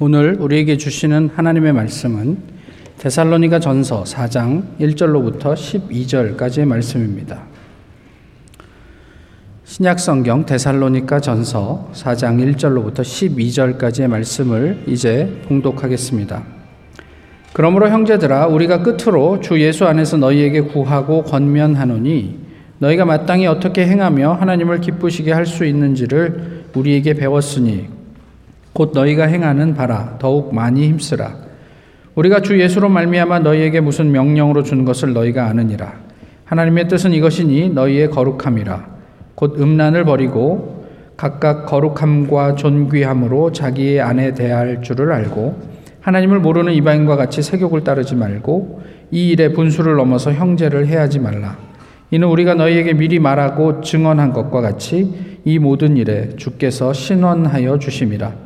오늘 우리에게 주시는 하나님의 말씀은 데살로니가 전서 4장 1절로부터 12절까지의 말씀입니다. 신약 성경 데살로니가 전서 4장 1절로부터 12절까지의 말씀을 이제 봉독하겠습니다. 그러므로 형제들아 우리가 끝으로 주 예수 안에서 너희에게 구하고 권면하노니 너희가 마땅히 어떻게 행하며 하나님을 기쁘시게 할 수 있는지를 우리에게 배웠으니 곧 너희가 행하는 바라 더욱 많이 힘쓰라. 우리가 주 예수로 말미암아 너희에게 무슨 명령으로 준 것을 너희가 아느니라. 하나님의 뜻은 이것이니 너희의 거룩함이라. 곧 음란을 버리고 각각 거룩함과 존귀함으로 자기의 아내 대할 줄을 알고 하나님을 모르는 이방인과 같이 세욕을 따르지 말고 이 일에 분수를 넘어서 형제를 해하지 말라. 이는 우리가 너희에게 미리 말하고 증언한 것과 같이 이 모든 일에 주께서 신원하여 주심이라.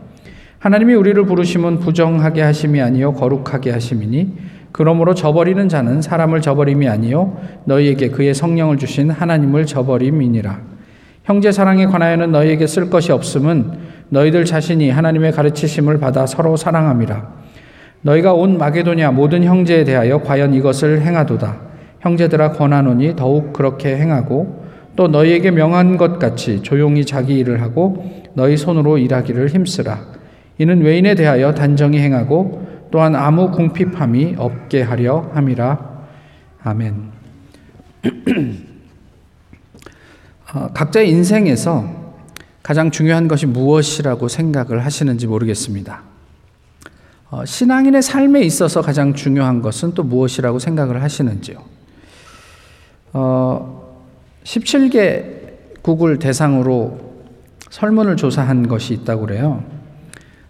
하나님이 우리를 부르심은 부정하게 하심이 아니요 거룩하게 하심이니 그러므로 저버리는 자는 사람을 저버림이 아니요 너희에게 그의 성령을 주신 하나님을 저버림이니라. 형제 사랑에 관하여는 너희에게 쓸 것이 없음은 너희들 자신이 하나님의 가르치심을 받아 서로 사랑함이라. 너희가 온 마게도냐 모든 형제에 대하여 과연 이것을 행하도다. 형제들아 권하노니 더욱 그렇게 행하고 또 너희에게 명한 것 같이 조용히 자기 일을 하고 너희 손으로 일하기를 힘쓰라. 이는 외인에 대하여 단정히 행하고 또한 아무 궁핍함이 없게 하려 함이라. 아멘. 어, 각자의 인생에서 가장 중요한 것이 무엇이라고 생각을 하시는지 모르겠습니다. 어, 신앙인의 삶에 있어서 가장 중요한 것은 또 무엇이라고 생각을 하시는지요? 어, 17개 국을 대상으로 설문을 조사한 것이 있다고 그래요.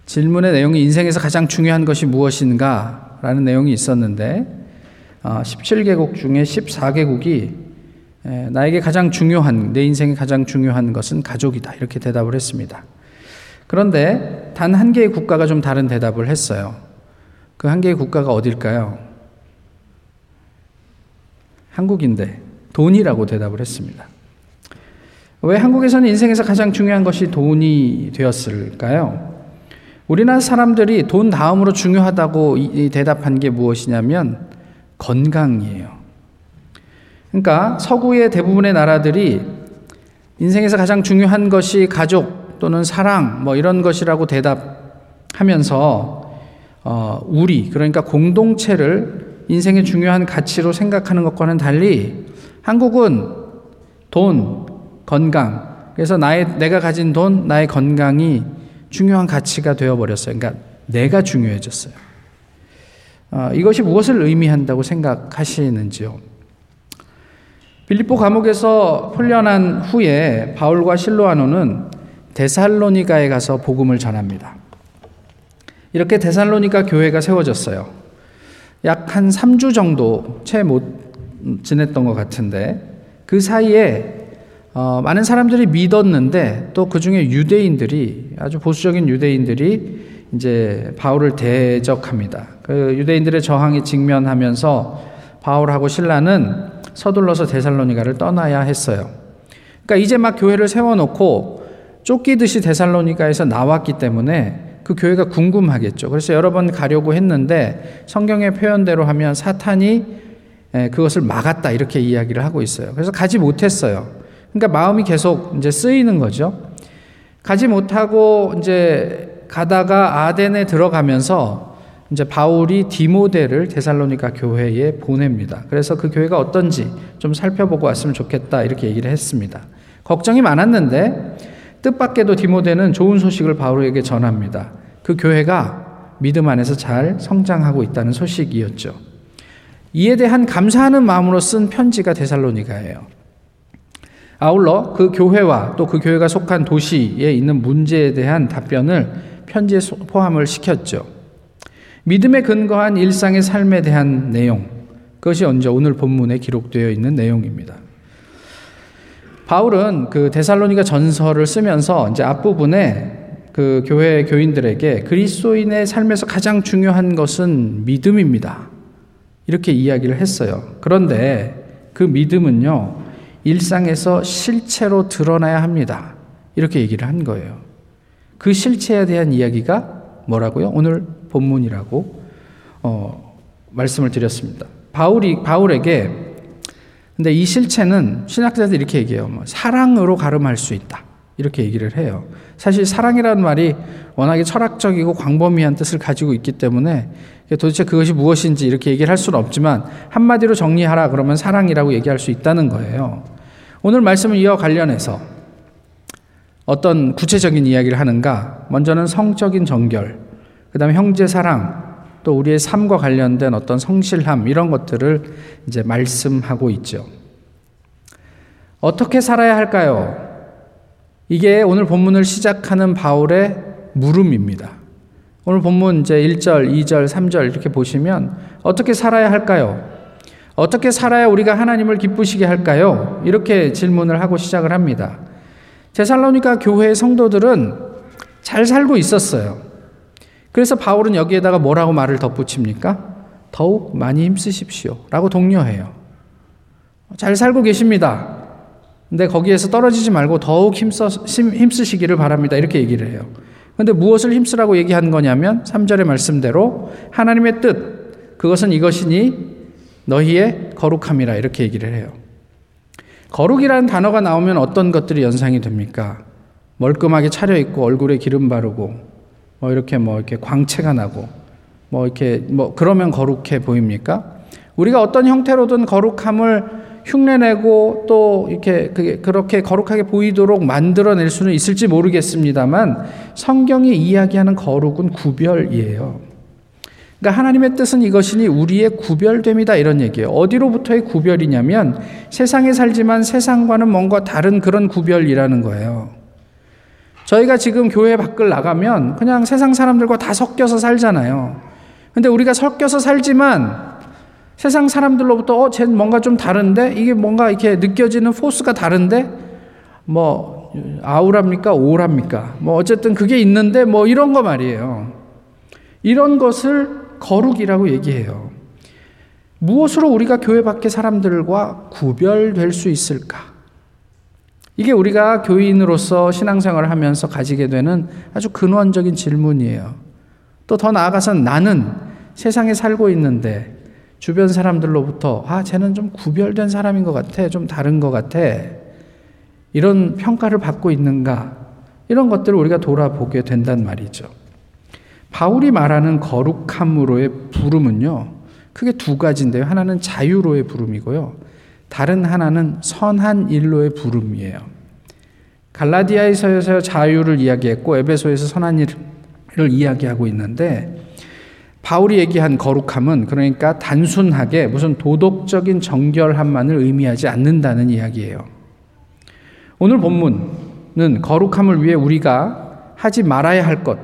질문의 내용이 인생에서 가장 중요한 것이 무엇인가? 라는 내용이 있었는데, 17개국 어, 중에 14개국이 나에게 가장 중요한, 내 인생에 가장 중요한 것은 가족이다. 이렇게 대답을 했습니다. 그런데 단 한 개의 국가가 좀 다른 대답을 했어요. 그 한 개의 국가가 어딜까요? 한국인데, 돈이라고 대답을 했습니다. 왜 한국에서는 인생에서 가장 중요한 것이 돈이 되었을까요? 우리나라 사람들이 돈 다음으로 중요하다고 대답한 게 무엇이냐면 건강이에요. 그러니까 서구의 대부분의 나라들이 인생에서 가장 중요한 것이 가족 또는 사랑 뭐 이런 것이라고 대답하면서 어, 우리 그러니까 공동체를 인생의 중요한 가치로 생각하는 것과는 달리 한국은 돈, 건강 그래서 나의 내가 가진 돈, 나의 건강이 중요한 가치가 되어버렸어요. 그러니까 내가 중요해졌어요. 어, 이것이 무엇을 의미한다고 생각하시는지요? 빌립보 감옥에서 풀려난 후에 바울과 실로아노는 데살로니가에 가서 복음을 전합니다. 이렇게 데살로니가 교회가 세워졌어요. 약 한 3주 정도 채 못 지냈던 것 같은데 그 사이에 어, 많은 사람들이 믿었는데 또 그 중에 유대인들이 아주 보수적인 유대인들이 이제 바울을 대적합니다. 그 유대인들의 저항에 직면하면서 바울하고 신라는 서둘러서 데살로니가를 떠나야 했어요. 그러니까 이제 막 교회를 세워놓고 쫓기듯이 데살로니가에서 나왔기 때문에 그 교회가 궁금하겠죠. 그래서 여러 번 가려고 했는데 성경의 표현대로 하면 사탄이 그것을 막았다 이렇게 이야기를 하고 있어요. 그래서 가지 못했어요. 그러니까 마음이 계속 이제 쓰이는 거죠. 가지 못하고 이제 가다가 아덴에 들어가면서 이제 바울이 디모데를 데살로니가 교회에 보냅니다. 그래서 그 교회가 어떤지 좀 살펴보고 왔으면 좋겠다 이렇게 얘기를 했습니다. 걱정이 많았는데 뜻밖에도 디모데는 좋은 소식을 바울에게 전합니다. 그 교회가 믿음 안에서 잘 성장하고 있다는 소식이었죠. 이에 대한 감사하는 마음으로 쓴 편지가 데살로니가예요. 아울러 그 교회와 또 그 교회가 속한 도시에 있는 문제에 대한 답변을 편지에 포함을 시켰죠. 믿음에 근거한 일상의 삶에 대한 내용, 그것이 언제 오늘 본문에 기록되어 있는 내용입니다. 바울은 그 데살로니가 전서를 쓰면서 이제 앞부분에 그 교회 교인들에게 그리스도인의 삶에서 가장 중요한 것은 믿음입니다. 이렇게 이야기를 했어요. 그런데 그 믿음은요, 일상에서 실체로 드러나야 합니다. 이렇게 얘기를 한 거예요. 그 실체에 대한 이야기가 뭐라고요? 오늘 본문이라고 어, 말씀을 드렸습니다. 바울이 바울에게 근데 이 실체는 신학자들이 이렇게 얘기해요. 뭐 사랑으로 가름할 수 있다. 이렇게 얘기를 해요. 사실 사랑이라는 말이 워낙에 철학적이고 광범위한 뜻을 가지고 있기 때문에 도대체 그것이 무엇인지 이렇게 얘기를 할 수는 없지만 한마디로 정리하라 그러면 사랑이라고 얘기할 수 있다는 거예요. 오늘 말씀을 이어 관련해서 어떤 구체적인 이야기를 하는가? 먼저는 성적인 정결, 그 다음에 형제 사랑, 또 우리의 삶과 관련된 어떤 성실함, 이런 것들을 이제 말씀하고 있죠. 어떻게 살아야 할까요? 이게 오늘 본문을 시작하는 바울의 물음입니다. 오늘 본문 이제 1절, 2절, 3절 이렇게 보시면 어떻게 살아야 할까요? 어떻게 살아야 우리가 하나님을 기쁘시게 할까요? 이렇게 질문을 하고 시작을 합니다. 제살로니가 교회의 성도들은 잘 살고 있었어요. 그래서 바울은 여기에다가 뭐라고 말을 덧붙입니까? 더욱 많이 힘쓰십시오. 라고 독려해요. 잘 살고 계십니다. 근데 거기에서 떨어지지 말고 더욱 힘써, 힘쓰시기를 바랍니다. 이렇게 얘기를 해요. 근데 무엇을 힘쓰라고 얘기한 거냐면 3절의 말씀대로 하나님의 뜻, 그것은 이것이니 너희의 거룩함이라 이렇게 얘기를 해요. 거룩이라는 단어가 나오면 어떤 것들이 연상이 됩니까? 멀끔하게 차려입고 얼굴에 기름 바르고 뭐 이렇게 뭐 이렇게 광채가 나고 뭐 이렇게 뭐 그러면 거룩해 보입니까? 우리가 어떤 형태로든 거룩함을 흉내내고 또 이렇게 그렇게 거룩하게 보이도록 만들어낼 수는 있을지 모르겠습니다만 성경이 이야기하는 거룩은 구별이에요. 그러니까 하나님의 뜻은 이것이니 우리의 구별됨이다 이런 얘기예요. 어디로부터의 구별이냐면 세상에 살지만 세상과는 뭔가 다른 그런 구별이라는 거예요. 저희가 지금 교회 밖을 나가면 그냥 세상 사람들과 다 섞여서 살잖아요. 근데 우리가 섞여서 살지만 세상 사람들로부터 어, 쟤 뭔가 좀 다른데 이게 뭔가 이렇게 느껴지는 포스가 다른데 뭐 아우랍니까 오랍니까 뭐 어쨌든 그게 있는데 뭐 이런 거 말이에요. 이런 것을 거룩이라고 얘기해요. 무엇으로 우리가 교회 밖의 사람들과 구별될 수 있을까? 이게 우리가 교인으로서 신앙생활을 하면서 가지게 되는 아주 근원적인 질문이에요. 또 더 나아가서는 나는 세상에 살고 있는데 주변 사람들로부터 아, 쟤는 좀 구별된 사람인 것 같아. 좀 다른 것 같아. 이런 평가를 받고 있는가? 이런 것들을 우리가 돌아보게 된단 말이죠. 바울이 말하는 거룩함으로의 부름은요, 크게 두 가지인데요. 하나는 자유로의 부름이고요. 다른 하나는 선한 일로의 부름이에요. 갈라디아에서 자유를 이야기했고, 에베소에서 선한 일을 이야기하고 있는데, 바울이 얘기한 거룩함은 그러니까 단순하게 무슨 도덕적인 정결함만을 의미하지 않는다는 이야기예요. 오늘 본문은 거룩함을 위해 우리가 하지 말아야 할 것,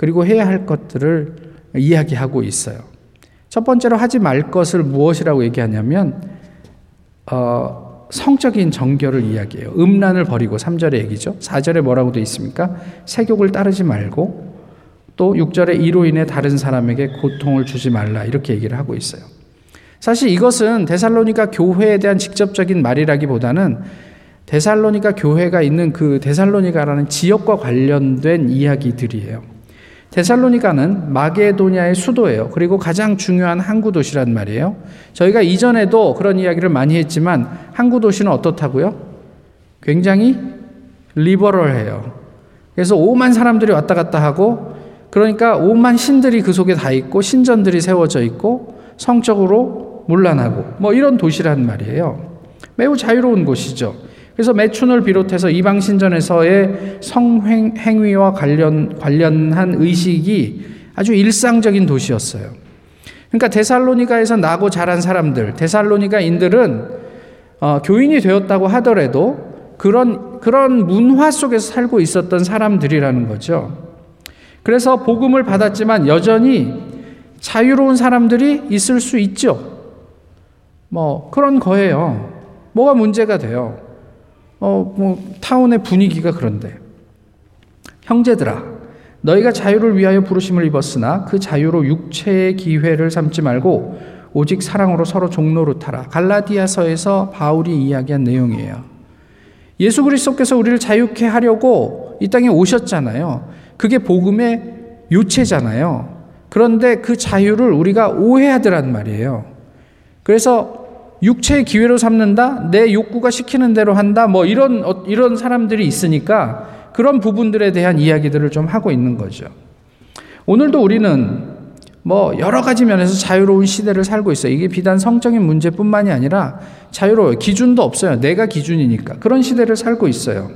그리고 해야 할 것들을 이야기하고 있어요. 첫 번째로 하지 말 것을 무엇이라고 얘기하냐면, 어, 성적인 정결을 이야기해요. 음란을 버리고 3절의 얘기죠. 4절에 뭐라고 되어 있습니까? 세욕을 따르지 말고 또 6절에 이로 인해 다른 사람에게 고통을 주지 말라 이렇게 얘기를 하고 있어요. 사실 이것은 데살로니가 교회에 대한 직접적인 말이라기보다는 데살로니가 교회가 있는 그 데살로니가라는 지역과 관련된 이야기들이에요. 데살로니가는 마게도냐의 수도예요. 그리고 가장 중요한 항구 도시란 말이에요. 저희가 이전에도 그런 이야기를 많이 했지만 항구 도시는 어떻다고요? 굉장히 리버럴해요. 그래서 오만 사람들이 왔다 갔다 하고 그러니까 오만 신들이 그 속에 다 있고 신전들이 세워져 있고 성적으로 문란하고 뭐 이런 도시란 말이에요. 매우 자유로운 곳이죠. 그래서 매춘을 비롯해서 이방 신전에서의 성행 행위와 관련 관련한 의식이 아주 일상적인 도시였어요. 그러니까 데살로니가에서 나고 자란 사람들, 데살로니가인들은 어, 교인이 되었다고 하더라도 그런 그런 문화 속에서 살고 있었던 사람들이라는 거죠. 그래서 복음을 받았지만 여전히 자유로운 사람들이 있을 수 있죠. 뭐 그런 거예요. 뭐가 문제가 돼요? 어, 뭐 타운의 분위기가 그런데 형제들아 너희가 자유를 위하여 부르심을 입었으나 그 자유로 육체의 기회를 삼지 말고 오직 사랑으로 서로 종노릇하라. 갈라디아서에서 바울이 이야기한 내용이에요. 예수 그리스도께서 우리를 자유케 하려고 이 땅에 오셨잖아요. 그게 복음의 유체잖아요. 그런데 그 자유를 우리가 오해하더란 말이에요. 그래서 육체의 기회로 삼는다, 내 욕구가 시키는 대로 한다, 뭐 이런 어, 이런 사람들이 있으니까 그런 부분들에 대한 이야기들을 좀 하고 있는 거죠. 오늘도 우리는 뭐 여러 가지 면에서 자유로운 시대를 살고 있어요. 이게 비단 성적인 문제뿐만이 아니라 자유로워요. 기준도 없어요. 내가 기준이니까. 그런 시대를 살고 있어요.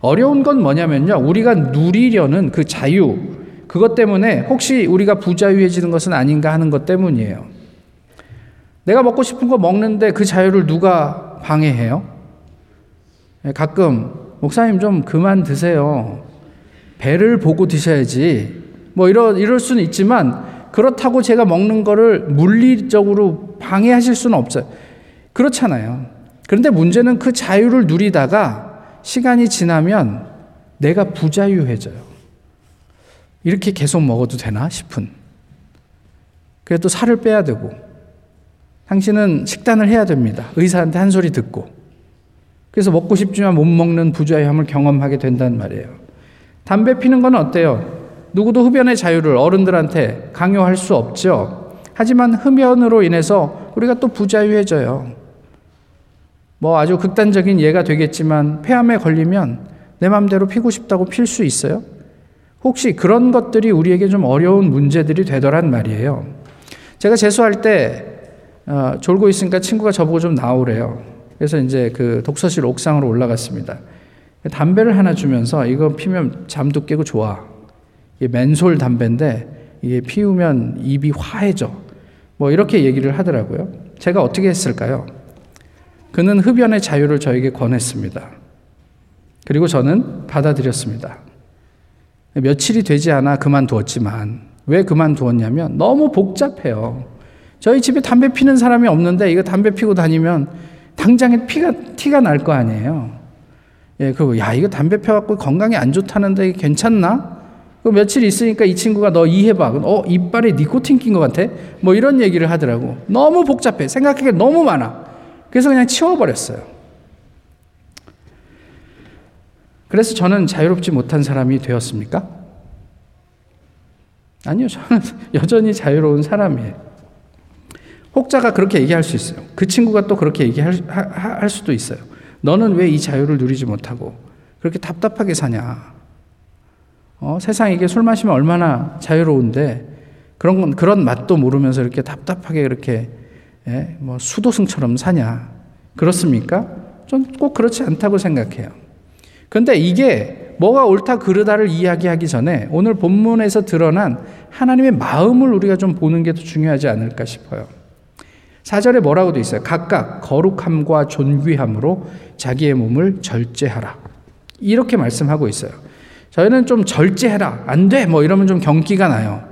어려운 건 뭐냐면요. 우리가 누리려는 그 자유, 그것 때문에 혹시 우리가 부자유해지는 것은 아닌가 하는 것 때문이에요. 내가 먹고 싶은 거 먹는데 그 자유를 누가 방해해요? 예, 가끔, 목사님 좀 그만 드세요. 배를 보고 드셔야지. 뭐 이러, 이럴 수는 있지만 그렇다고 제가 먹는 거를 물리적으로 방해하실 수는 없어요. 그렇잖아요. 그런데 문제는 그 자유를 누리다가 시간이 지나면 내가 부자유해져요. 이렇게 계속 먹어도 되나 싶은. 그래도 살을 빼야 되고, 당신은 식단을 해야 됩니다. 의사한테 한 소리 듣고. 그래서 먹고 싶지만 못 먹는 부자유함을 경험하게 된단 말이에요. 담배 피는 건 어때요? 누구도 흡연의 자유를 어른들한테 강요할 수 없죠. 하지만 흡연으로 인해서 우리가 또 부자유해져요. 뭐 아주 극단적인 예가 되겠지만 폐암에 걸리면 내 마음대로 피고 싶다고 필 수 있어요? 혹시 그런 것들이 우리에게 좀 어려운 문제들이 되더란 말이에요. 제가 재수할 때 어, 졸고 있으니까 친구가 저보고 좀 나오래요. 그래서 이제 그 독서실 옥상으로 올라갔습니다. 담배를 하나 주면서 이거 피면 잠도 깨고 좋아. 이게 맨솔 담배인데 이게 피우면 입이 화해져. 뭐 이렇게 얘기를 하더라고요. 제가 어떻게 했을까요? 그는 흡연의 자유를 저에게 권했습니다. 그리고 저는 받아들였습니다. 며칠이 되지 않아 그만두었지만 왜 그만두었냐면 너무 복잡해요. 저희 집에 담배 피는 사람이 없는데 이거 담배 피고 다니면 당장에 피가 티가 날 거 아니에요. 예, 그 야, 이거 담배 펴갖고 건강에 안 좋다는데 괜찮나? 그 며칠 있으니까 이 친구가 너 이해봐. 어, 이빨에 니코틴 낀 것 같아? 뭐 이런 얘기를 하더라고. 너무 복잡해. 생각하기가 너무 많아. 그래서 그냥 치워버렸어요. 그래서 저는 자유롭지 못한 사람이 되었습니까? 아니요, 저는 여전히 자유로운 사람이에요. 혹자가 그렇게 얘기할 수 있어요. 그 친구가 또 그렇게 얘기할 할 수도 있어요. 너는 왜 이 자유를 누리지 못하고 그렇게 답답하게 사냐? 어, 세상에 이게 술 마시면 얼마나 자유로운데 그런 건 그런 맛도 모르면서 이렇게 답답하게 그렇게 예, 뭐 수도승처럼 사냐 그렇습니까? 좀꼭 그렇지 않다고 생각해요. 그런데 이게 뭐가 옳다 그르다를 이야기하기 전에 오늘 본문에서 드러난 하나님의 마음을 우리가 좀 보는 게 더 중요하지 않을까 싶어요. 4절에 뭐라고 돼 있어요? 각각 거룩함과 존귀함으로 자기의 몸을 절제하라. 이렇게 말씀하고 있어요. 저희는 좀 절제해라. 안 돼. 뭐 이러면 좀 경기가 나요.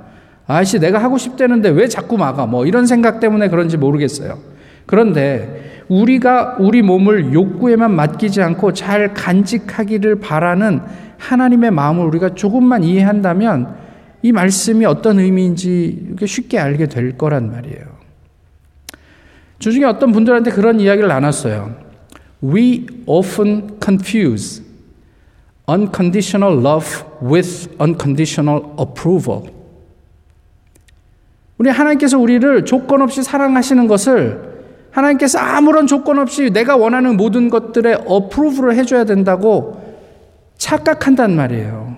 아씨, 내가 하고 싶다는데 왜 자꾸 막아? 뭐 이런 생각 때문에 그런지 모르겠어요. 그런데 우리가 우리 몸을 욕구에만 맡기지 않고 잘 간직하기를 바라는 하나님의 마음을 우리가 조금만 이해한다면 이 말씀이 어떤 의미인지 쉽게 알게 될 거란 말이에요. 주중에 어떤 분들한테 그런 이야기를 나눴어요. We often confuse unconditional love with unconditional approval. 우리 하나님께서 우리를 조건 없이 사랑하시는 것을 하나님께서 아무런 조건 없이 내가 원하는 모든 것들에 어프로브를 해줘야 된다고 착각한단 말이에요.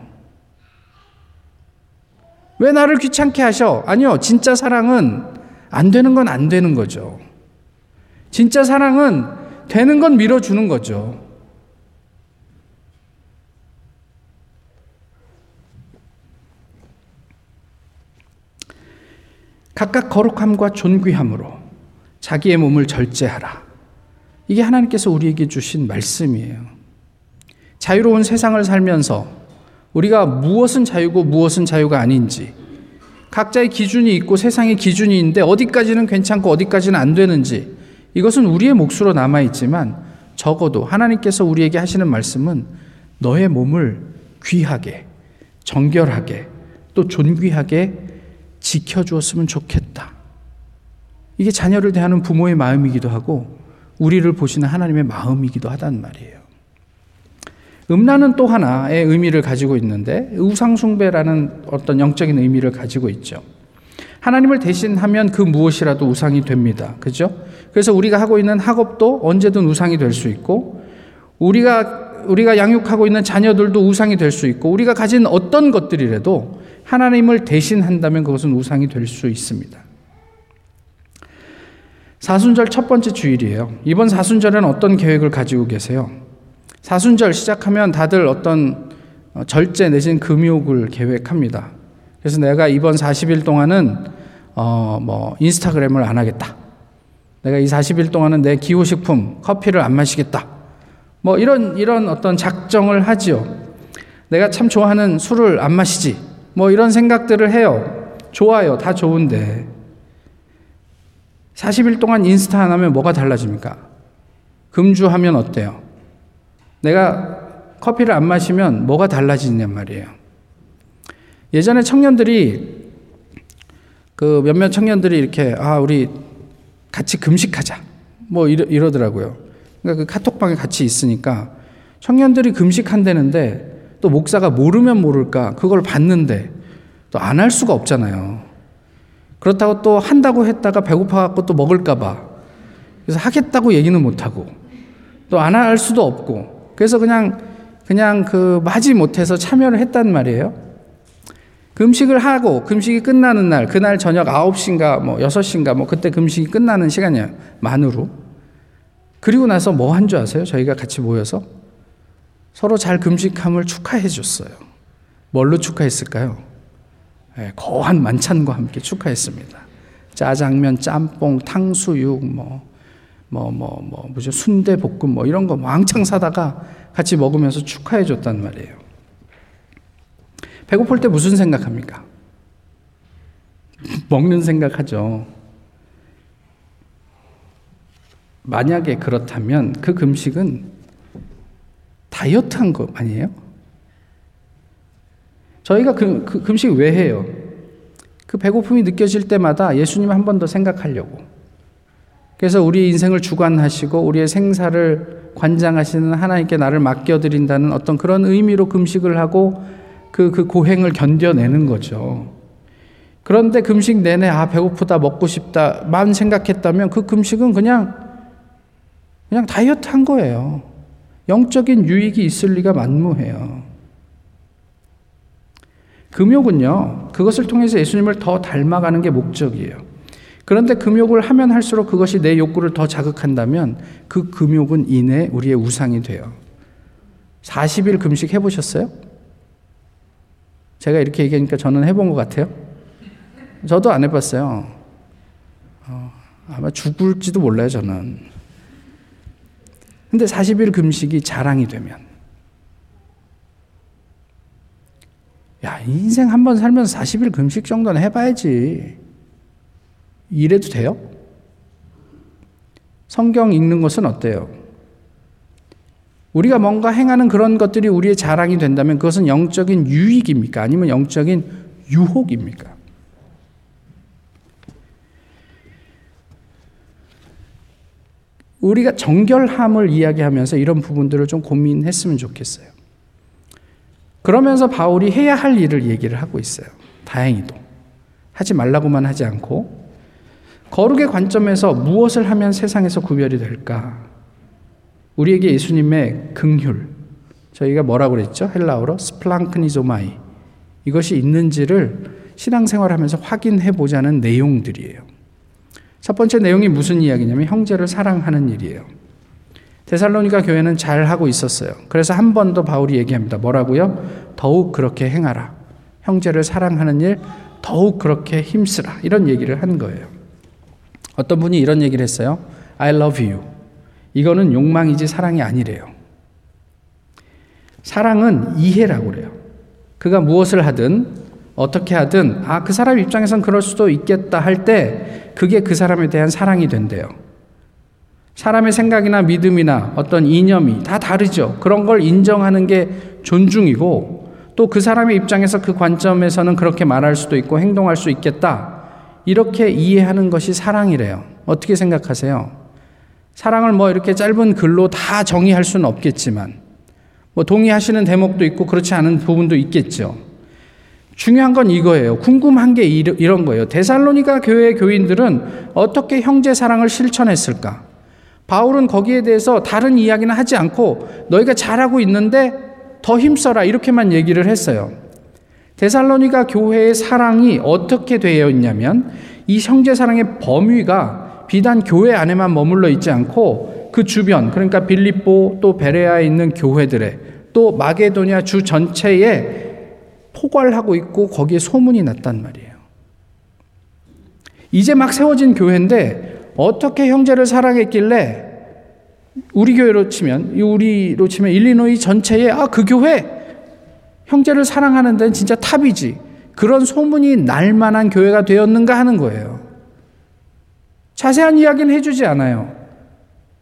왜 나를 귀찮게 하셔? 아니요. 진짜 사랑은 안 되는 건 안 되는 거죠. 진짜 사랑은 되는 건 밀어주는 거죠. 각각 거룩함과 존귀함으로 자기의 몸을 절제하라. 이게 하나님께서 우리에게 주신 말씀이에요. 자유로운 세상을 살면서 우리가 무엇은 자유고 무엇은 자유가 아닌지, 각자의 기준이 있고 세상의 기준이 있는데 어디까지는 괜찮고 어디까지는 안 되는지, 이것은 우리의 몫으로 남아있지만 적어도 하나님께서 우리에게 하시는 말씀은 너의 몸을 귀하게, 정결하게, 또 존귀하게 지켜주었으면 좋겠다. 이게 자녀를 대하는 부모의 마음이기도 하고 우리를 보시는 하나님의 마음이기도 하단 말이에요. 음란은 또 하나의 의미를 가지고 있는데 우상숭배라는 어떤 영적인 의미를 가지고 있죠. 하나님을 대신하면 그 무엇이라도 우상이 됩니다. 그죠? 그래서 우리가 하고 있는 학업도 언제든 우상이 될 수 있고 우리가 우리가 양육하고 있는 자녀들도 우상이 될 수 있고 우리가 가진 어떤 것들이라도 하나님을 대신한다면 그것은 우상이 될 수 있습니다. 사순절 첫 번째 주일이에요. 이번 사순절에는 어떤 계획을 가지고 계세요? 사순절 시작하면 다들 어떤 어, 절제 내진 금욕을 계획합니다. 그래서 내가 이번 40일 동안은 어 뭐 인스타그램을 안 하겠다. 내가 이 40일 동안은 내 기호식품 커피를 안 마시겠다. 뭐 이런 이런 어떤 작정을 하지요. 내가 참 좋아하는 술을 안 마시지. 뭐 이런 생각들을 해요. 좋아요. 다 좋은데 40일 동안 인스타 안 하면 뭐가 달라집니까? 금주하면 어때요? 내가 커피를 안 마시면 뭐가 달라지냔 말이에요. 예전에 청년들이 그 몇몇 청년들이 이렇게 아 우리 같이 금식하자 뭐 이러, 이러더라고요. 그러니까 그 카톡방에 같이 있으니까 청년들이 금식한다는데 또 목사가 모르면 모를까 그걸 봤는데 또 안 할 수가 없잖아요. 그렇다고 또 한다고 했다가 배고파갖고 또 먹을까봐 그래서 하겠다고 얘기는 못하고 또 안 할 수도 없고 그래서 그냥 그냥 그 마지 못해서 참여를 했단 말이에요. 금식을 하고 금식이 끝나는 날 그날 저녁 9시인가 뭐 6시인가 뭐 그때 금식이 끝나는 시간이에요. 만으로. 그리고 나서 뭐 한 줄 아세요? 저희가 같이 모여서 서로 잘 금식함을 축하해 줬어요. 뭘로 축하했을까요? 네, 거한 만찬과 함께 축하했습니다. 짜장면, 짬뽕, 탕수육, 뭐, 뭐, 뭐, 뭐, 뭐죠? 순대 볶음, 뭐, 이런 거 왕창 사다가 같이 먹으면서 축하해 줬단 말이에요. 배고플 때 무슨 생각합니까? 먹는 생각하죠. 만약에 그렇다면 그 금식은 다이어트 한 거 아니에요? 저희가 그, 그 금식 왜 해요? 그 배고픔이 느껴질 때마다 예수님 한 번 더 생각하려고. 그래서 우리 인생을 주관하시고 우리의 생사를 관장하시는 하나님께 나를 맡겨드린다는 어떤 그런 의미로 금식을 하고 그, 그 고행을 견뎌내는 거죠. 그런데 금식 내내, 아, 배고프다, 먹고 싶다, 만 생각했다면 그 금식은 그냥 그냥 다이어트 한 거예요. 영적인 유익이 있을 리가 만무해요. 금욕은요, 그것을 통해서 예수님을 더 닮아가는 게 목적이에요. 그런데 금욕을 하면 할수록 그것이 내 욕구를 더 자극한다면 그 금욕은 이내 우리의 우상이 돼요. 40일 금식 해보셨어요? 제가 이렇게 얘기하니까 저는 해본 것 같아요. 저도 안 해봤어요. 어, 아마 죽을지도 몰라요, 저는. 근데 40일 금식이 자랑이 되면 야, 인생 한 번 살면서 40일 금식 정도는 해봐야지. 이래도 돼요? 성경 읽는 것은 어때요? 우리가 뭔가 행하는 그런 것들이 우리의 자랑이 된다면 그것은 영적인 유익입니까? 아니면 영적인 유혹입니까? 우리가 정결함을 이야기하면서 이런 부분들을 좀 고민했으면 좋겠어요. 그러면서 바울이 해야 할 일을 얘기를 하고 있어요. 다행히도. 하지 말라고만 하지 않고 거룩의 관점에서 무엇을 하면 세상에서 구별이 될까? 우리에게 예수님의 긍휼, 저희가 뭐라고 그랬죠? 헬라어로 σπλαγχνίζομαι. 이것이 있는지를 신앙생활하면서 확인해 보자는 내용들이에요. 첫 번째 내용이 무슨 이야기냐면 형제를 사랑하는 일이에요. 데살로니가 교회는 잘 하고 있었어요. 그래서 한 번 더 바울이 얘기합니다. 뭐라고요? 더욱 그렇게 행하라. 형제를 사랑하는 일 더욱 그렇게 힘쓰라. 이런 얘기를 한 거예요. 어떤 분이 이런 얘기를 했어요. I love you. 이거는 욕망이지 사랑이 아니래요. 사랑은 이해라고 그래요. 그가 무엇을 하든 어떻게 하든 아, 그 사람 입장에선 그럴 수도 있겠다 할 때 그게 그 사람에 대한 사랑이 된대요. 사람의 생각이나 믿음이나 어떤 이념이 다 다르죠. 그런 걸 인정하는 게 존중이고 또 그 사람의 입장에서 그 관점에서는 그렇게 말할 수도 있고 행동할 수 있겠다. 이렇게 이해하는 것이 사랑이래요. 어떻게 생각하세요? 사랑을 뭐 이렇게 짧은 글로 다 정의할 수는 없겠지만 뭐 동의하시는 대목도 있고 그렇지 않은 부분도 있겠죠. 중요한 건 이거예요. 궁금한 게 이런 거예요. 데살로니가 교회 교인들은 어떻게 형제 사랑을 실천했을까? 바울은 거기에 대해서 다른 이야기는 하지 않고 너희가 잘하고 있는데 더 힘써라 이렇게만 얘기를 했어요. 데살로니가 교회의 사랑이 어떻게 되어 있냐면 이 형제 사랑의 범위가 비단 교회 안에만 머물러 있지 않고 그 주변 그러니까 빌립보 또 베레아에 있는 교회들의 또 마게도니아 주 전체에 포괄하고 있고 거기에 소문이 났단 말이에요. 이제 막 세워진 교회인데 어떻게 형제를 사랑했길래 우리 교회로 치면 우리로 치면 일리노이 전체에 아 그 교회 형제를 사랑하는 데는 진짜 탑이지. 그런 소문이 날 만한 교회가 되었는가 하는 거예요. 자세한 이야기는 해주지 않아요.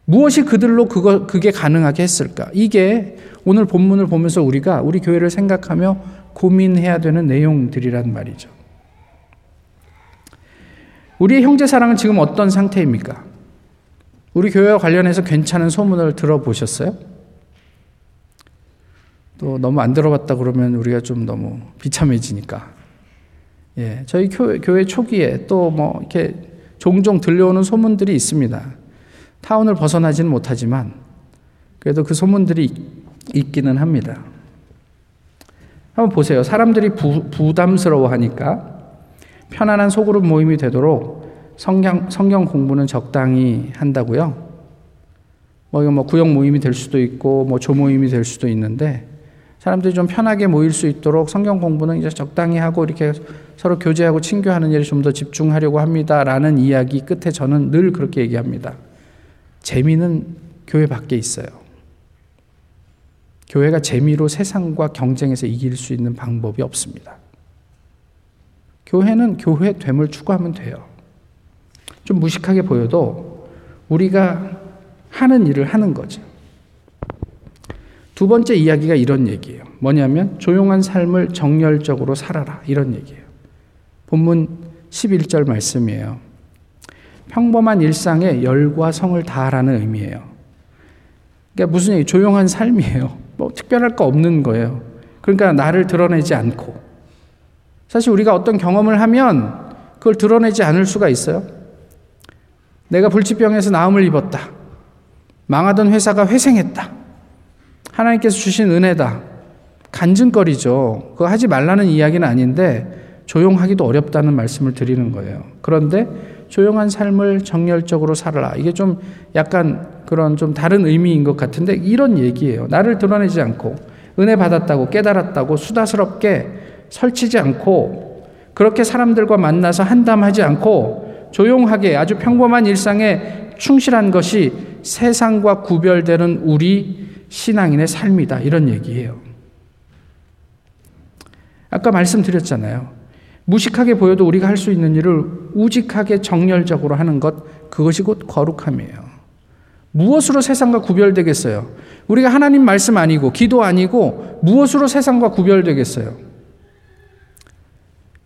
무엇이 그들로 그거, 그게 가능하게 했을까? 이게 오늘 본문을 보면서 우리가 우리 교회를 생각하며 고민해야 되는 내용들이란 말이죠. 우리의 형제 사랑은 지금 어떤 상태입니까? 우리 교회와 관련해서 괜찮은 소문을 들어보셨어요? 또 너무 안 들어봤다 그러면 우리가 좀 너무 비참해지니까. 예, 저희 교회, 교회 초기에 또 뭐 이렇게 종종 들려오는 소문들이 있습니다. 타운을 벗어나지는 못하지만 그래도 그 소문들이 있기는 합니다. 한번 보세요. 사람들이 부, 부담스러워 하니까 편안한 소그룹 모임이 되도록 성경, 성경 공부는 적당히 한다고요. 뭐, 이거 뭐 구역 모임이 될 수도 있고, 뭐 조모임이 될 수도 있는데, 사람들이 좀 편하게 모일 수 있도록 성경 공부는 이제 적당히 하고 이렇게 서로 교제하고 친교하는 일에 좀 더 집중하려고 합니다라는 이야기 끝에 저는 늘 그렇게 얘기합니다. 재미는 교회 밖에 있어요. 교회가 재미로 세상과 경쟁에서 이길 수 있는 방법이 없습니다. 교회는 교회 됨을 추구하면 돼요. 좀 무식하게 보여도 우리가 하는 일을 하는 거죠. 두 번째 이야기가 이런 얘기예요. 뭐냐면 조용한 삶을 정열적으로 살아라. 이런 얘기예요. 본문 11절 말씀이에요. 평범한 일상에 열과 성을 다하라는 의미예요. 그러니까 무슨 얘기? 조용한 삶이에요. 뭐 특별할 거 없는 거예요. 그러니까 나를 드러내지 않고. 사실 우리가 어떤 경험을 하면 그걸 드러내지 않을 수가 있어요. 내가 불치병에서 나음을 입었다. 망하던 회사가 회생했다. 하나님께서 주신 은혜다. 간증거리죠. 그거 하지 말라는 이야기는 아닌데 조용하기도 어렵다는 말씀을 드리는 거예요. 그런데 조용한 삶을 정열적으로 살아라. 이게 좀 약간 그런 좀 다른 의미인 것 같은데 이런 얘기예요. 나를 드러내지 않고 은혜 받았다고 깨달았다고 수다스럽게 설치지 않고 그렇게 사람들과 만나서 한담하지 않고 조용하게 아주 평범한 일상에 충실한 것이 세상과 구별되는 우리 신앙인의 삶이다. 이런 얘기예요. 아까 말씀드렸잖아요. 무식하게 보여도 우리가 할 수 있는 일을 우직하게 정열적으로 하는 것, 그것이 곧 거룩함이에요. 무엇으로 세상과 구별되겠어요? 우리가 하나님 말씀 아니고, 기도 아니고, 무엇으로 세상과 구별되겠어요?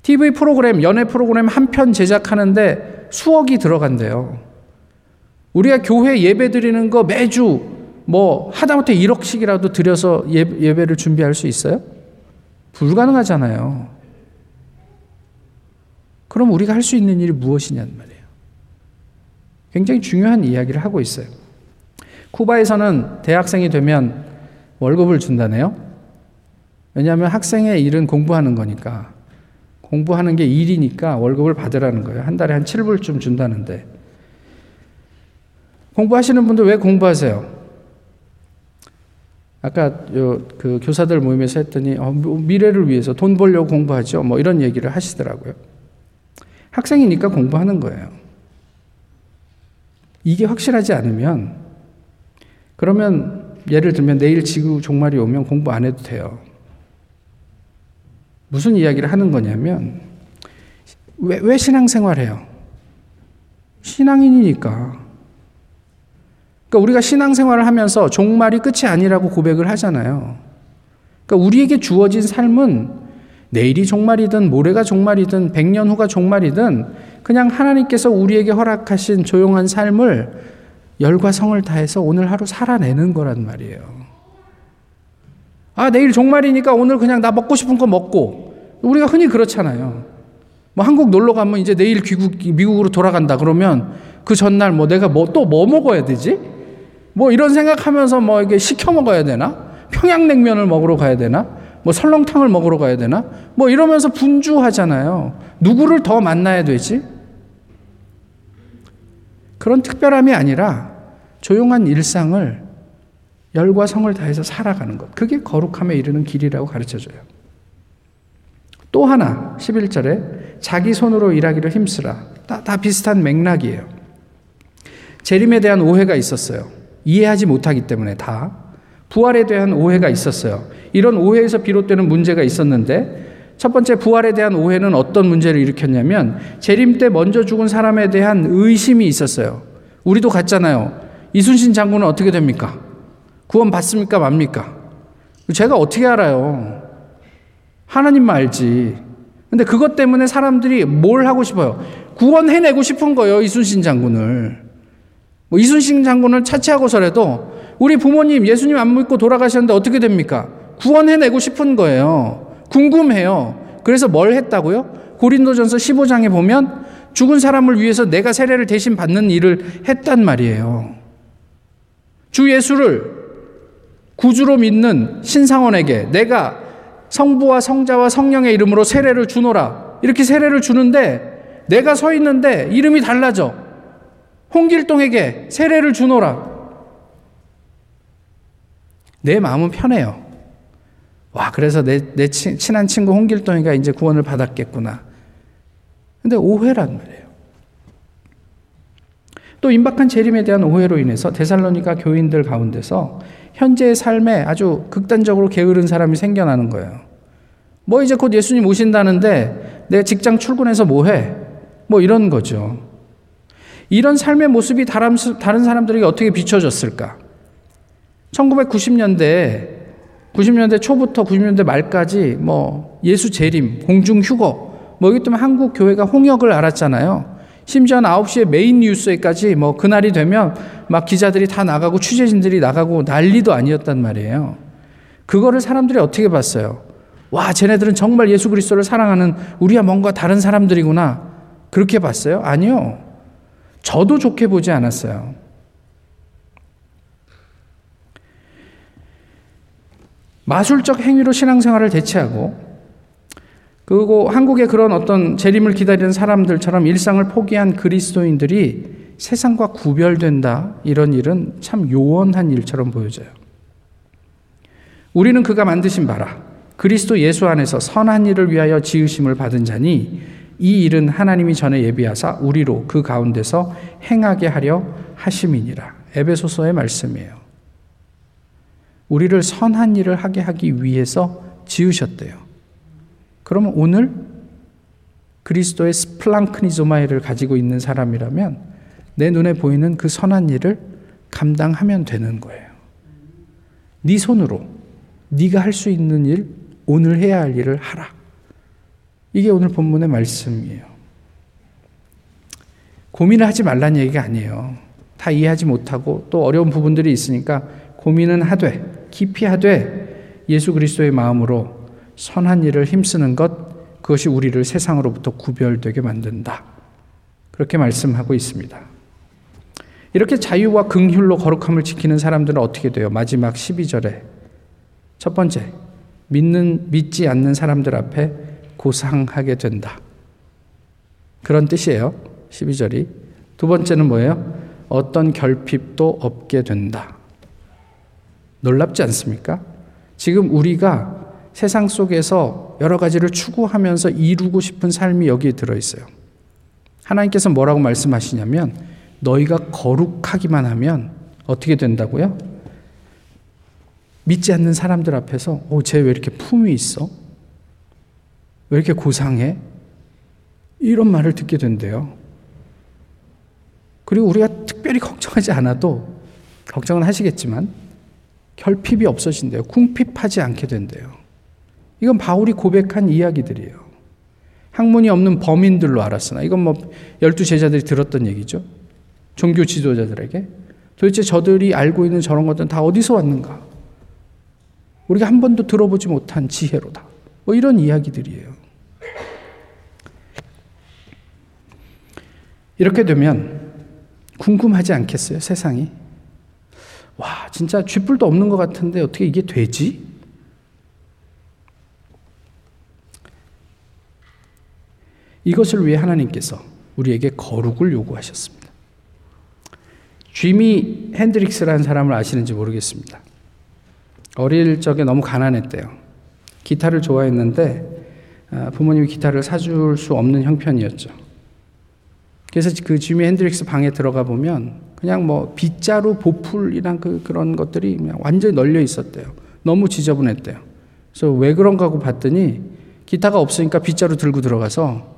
TV 프로그램, 연애 프로그램 한 편 제작하는데 수억이 들어간대요. 우리가 교회 예배 드리는 거 매주 뭐 하다못해 1억씩이라도 들여서 예, 예배를 준비할 수 있어요? 불가능하잖아요. 그럼 우리가 할 수 있는 일이 무엇이냐는 말이에요. 굉장히 중요한 이야기를 하고 있어요. 쿠바에서는 대학생이 되면 월급을 준다네요. 왜냐하면 학생의 일은 공부하는 거니까. 공부하는 게 일이니까 월급을 받으라는 거예요. 한 달에 한 7불쯤 준다는데. 공부하시는 분들 왜 공부하세요? 아까 그 교사들 모임에서 했더니 어, 미래를 위해서 돈 벌려고 공부하죠. 뭐 이런 얘기를 하시더라고요. 학생이니까 공부하는 거예요. 이게 확실하지 않으면 그러면 예를 들면 내일 지구 종말이 오면 공부 안 해도 돼요. 무슨 이야기를 하는 거냐면 왜, 왜 신앙생활 해요? 신앙인이니까. 그러니까 우리가 신앙생활을 하면서 종말이 끝이 아니라고 고백을 하잖아요. 그러니까 우리에게 주어진 삶은 내일이 종말이든 모레가 종말이든 백년 후가 종말이든 그냥 하나님께서 우리에게 허락하신 조용한 삶을 열과 성을 다해서 오늘 하루 살아내는 거란 말이에요. 아, 내일 종말이니까 오늘 그냥 나 먹고 싶은 거 먹고. 우리가 흔히 그렇잖아요. 뭐 한국 놀러 가면 이제 내일 귀국, 미국으로 돌아간다 그러면 그 전날 뭐 내가 뭐 또뭐 먹어야 되지? 뭐 이런 생각하면서 뭐 이게 시켜 먹어야 되나? 평양냉면을 먹으러 가야 되나? 뭐 설렁탕을 먹으러 가야 되나? 뭐 이러면서 분주하잖아요. 누구를 더 만나야 되지? 그런 특별함이 아니라 조용한 일상을 열과 성을 다해서 살아가는 것. 그게 거룩함에 이르는 길이라고 가르쳐 줘요. 또 하나, 11절에 자기 손으로 일하기를 힘쓰라. 다, 다 비슷한 맥락이에요. 재림에 대한 오해가 있었어요. 이해하지 못하기 때문에 다. 부활에 대한 오해가 있었어요. 이런 오해에서 비롯되는 문제가 있었는데 첫 번째 부활에 대한 오해는 어떤 문제를 일으켰냐면 재림 때 먼저 죽은 사람에 대한 의심이 있었어요. 우리도 갔잖아요. 이순신 장군은 어떻게 됩니까? 구원 받습니까? 맙니까? 제가 어떻게 알아요? 하나님만 알지. 근데 그것 때문에 사람들이 뭘 하고 싶어요? 구원해내고 싶은 거예요, 이순신 장군을. 뭐 이순신 장군을 차치하고서라도 우리 부모님 예수님 안 믿고 돌아가셨는데 어떻게 됩니까? 구원해내고 싶은 거예요. 궁금해요. 그래서 뭘 했다고요? 고린도전서 15장에 보면 죽은 사람을 위해서 내가 세례를 대신 받는 일을 했단 말이에요. 주 예수를 구주로 믿는 신상원에게 내가 성부와 성자와 성령의 이름으로 세례를 주노라. 이렇게 세례를 주는데 내가 서 있는데 이름이 달라져. 홍길동에게 세례를 주노라. 내 마음은 편해요. 와, 그래서 내, 내 친한 친구 홍길동이가 이제 구원을 받았겠구나. 근데 오해란 말이에요. 또 임박한 재림에 대한 오해로 인해서 데살로니가 교인들 가운데서 현재의 삶에 아주 극단적으로 게으른 사람이 생겨나는 거예요. 뭐 이제 곧 예수님 오신다는데 내 직장 출근해서 뭐 해? 뭐 이런 거죠. 이런 삶의 모습이 다른 사람들에게 어떻게 비춰졌을까? 1990년대, 90년대 초부터 90년대 말까지 뭐 예수 재림, 공중 휴거, 뭐 이기 때문에 한국 교회가 홍역을 알았잖아요. 심지어 9시에 메인 뉴스에까지 뭐 그날이 되면 막 기자들이 다 나가고 취재진들이 나가고 난리도 아니었단 말이에요. 그거를 사람들이 어떻게 봤어요? 와, 쟤네들은 정말 예수 그리스도를 사랑하는 우리와 뭔가 다른 사람들이구나. 그렇게 봤어요? 아니요. 저도 좋게 보지 않았어요. 마술적 행위로 신앙생활을 대체하고 그리고 한국의 그런 어떤 재림을 기다리는 사람들처럼 일상을 포기한 그리스도인들이 세상과 구별된다. 이런 일은 참 요원한 일처럼 보여져요. 우리는 그가 만드신 바라. 그리스도 예수 안에서 선한 일을 위하여 지으심을 받은 자니 이 일은 하나님이 전에 예비하사 우리로 그 가운데서 행하게 하려 하심이니라. 에베소서의 말씀이에요. 우리를 선한 일을 하게 하기 위해서 지으셨대요. 그러면 오늘 그리스도의 스플랑크니조마이를 가지고 있는 사람이라면 내 눈에 보이는 그 선한 일을 감당하면 되는 거예요. 네 손으로 네가 할 수 있는 일, 오늘 해야 할 일을 하라. 이게 오늘 본문의 말씀이에요. 고민을 하지 말란 얘기가 아니에요. 다 이해하지 못하고 또 어려운 부분들이 있으니까 고민은 하되 깊이 하되 예수 그리스도의 마음으로 선한 일을 힘쓰는 것, 그것이 우리를 세상으로부터 구별되게 만든다. 그렇게 말씀하고 있습니다. 이렇게 자유와 긍휼로 거룩함을 지키는 사람들은 어떻게 돼요? 마지막 12절에 첫 번째, 믿는 믿지 않는 사람들 앞에 고상하게 된다. 그런 뜻이에요. 12절이. 두 번째는 뭐예요? 어떤 결핍도 없게 된다. 놀랍지 않습니까? 지금 우리가 세상 속에서 여러 가지를 추구하면서 이루고 싶은 삶이 여기에 들어있어요. 하나님께서 뭐라고 말씀하시냐면 너희가 거룩하기만 하면 어떻게 된다고요? 믿지 않는 사람들 앞에서 오, 쟤왜 이렇게 품이 있어? 왜 이렇게 고상해? 이런 말을 듣게 된대요. 그리고 우리가 특별히 걱정하지 않아도 걱정은 하시겠지만 결핍이 없어진대요. 궁핍하지 않게 된대요. 이건 바울이 고백한 이야기들이에요. 학문이 없는 범인들로 알았으나 이건 뭐 열두 제자들이 들었던 얘기죠. 종교 지도자들에게 도대체 저들이 알고 있는 저런 것들은 다 어디서 왔는가? 우리가 한 번도 들어보지 못한 지혜로다. 뭐 이런 이야기들이에요. 이렇게 되면 궁금하지 않겠어요, 세상이? 와, 진짜 쥐뿔도 없는 것 같은데 어떻게 이게 되지? 이것을 위해 하나님께서 우리에게 거룩을 요구하셨습니다. 쥐미 핸드릭스라는 사람을 아시는지 모르겠습니다. 어릴 적에 너무 가난했대요. 기타를 좋아했는데 아, 부모님이 기타를 사줄 수 없는 형편이었죠. 그래서 그 지미 핸드릭스 방에 들어가 보면 그냥 뭐 빗자루, 보풀이랑 그 그런 것들이 그냥 완전히 널려 있었대요. 너무 지저분했대요. 그래서 왜 그런가 하고 봤더니 기타가 없으니까 빗자루 들고 들어가서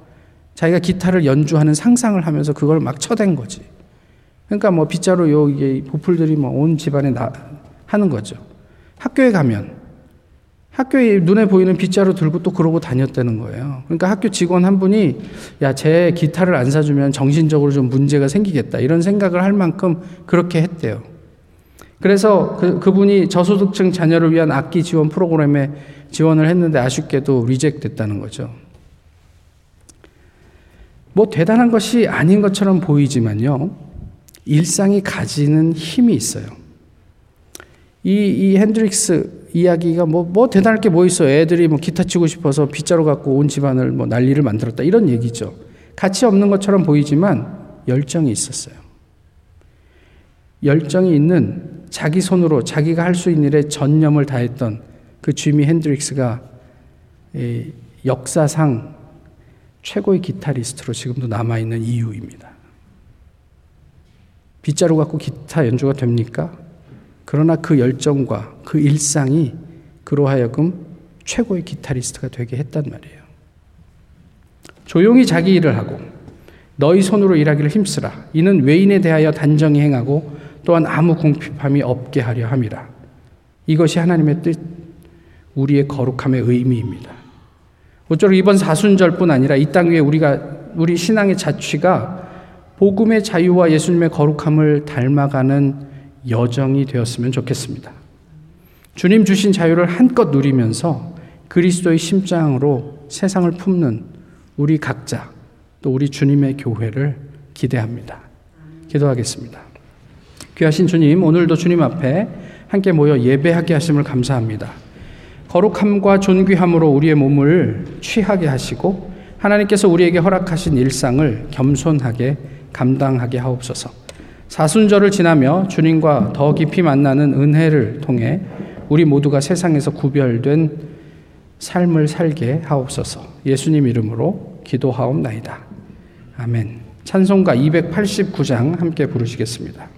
자기가 기타를 연주하는 상상을 하면서 그걸 막 쳐댄 거지. 그러니까 뭐 빗자루 요 이게 보풀들이 뭐 온 집안에 나 하는 거죠. 학교에 가면 학교에 눈에 보이는 빗자루 들고 또 그러고 다녔다는 거예요. 그러니까 학교 직원 한 분이 야, 제 기타를 안 사주면 정신적으로 좀 문제가 생기겠다. 이런 생각을 할 만큼 그렇게 했대요. 그래서 그, 그분이 저소득층 자녀를 위한 악기 지원 프로그램에 지원을 했는데 아쉽게도 리젝 됐다는 거죠. 뭐 대단한 것이 아닌 것처럼 보이지만요. 일상이 가지는 힘이 있어요. 이, 이 핸드릭스 이야기가 뭐, 뭐 대단할 게 뭐 있어. 애들이 뭐 기타 치고 싶어서 빗자루 갖고 온 집안을 뭐 난리를 만들었다. 이런 얘기죠. 가치 없는 것처럼 보이지만 열정이 있었어요. 열정이 있는 자기 손으로 자기가 할 수 있는 일에 전념을 다했던 그 지미 핸드릭스가 역사상 최고의 기타리스트로 지금도 남아있는 이유입니다. 빗자루 갖고 기타 연주가 됩니까? 그러나 그 열정과 그 일상이 그로 하여금 최고의 기타리스트가 되게 했단 말이에요. 조용히 자기 일을 하고 너희 손으로 일하기를 힘쓰라. 이는 외인에 대하여 단정히 행하고 또한 아무 궁핍함이 없게 하려 함이라. 이것이 하나님의 뜻, 우리의 거룩함의 의미입니다. 모쪼록 이번 사순절뿐 아니라 이 땅 위에 우리가 우리 신앙의 자취가 복음의 자유와 예수님의 거룩함을 닮아가는 여정이 되었으면 좋겠습니다. 주님 주신 자유를 한껏 누리면서 그리스도의 심장으로 세상을 품는 우리 각자 또 우리 주님의 교회를 기대합니다. 기도하겠습니다. 귀하신 주님, 오늘도 주님 앞에 함께 모여 예배하게 하심을 감사합니다. 거룩함과 존귀함으로 우리의 몸을 취하게 하시고 하나님께서 우리에게 허락하신 일상을 겸손하게 감당하게 하옵소서. 사순절을 지나며 주님과 더 깊이 만나는 은혜를 통해 우리 모두가 세상에서 구별된 삶을 살게 하옵소서. 예수님 이름으로 기도하옵나이다. 아멘. 찬송가 289장 함께 부르시겠습니다.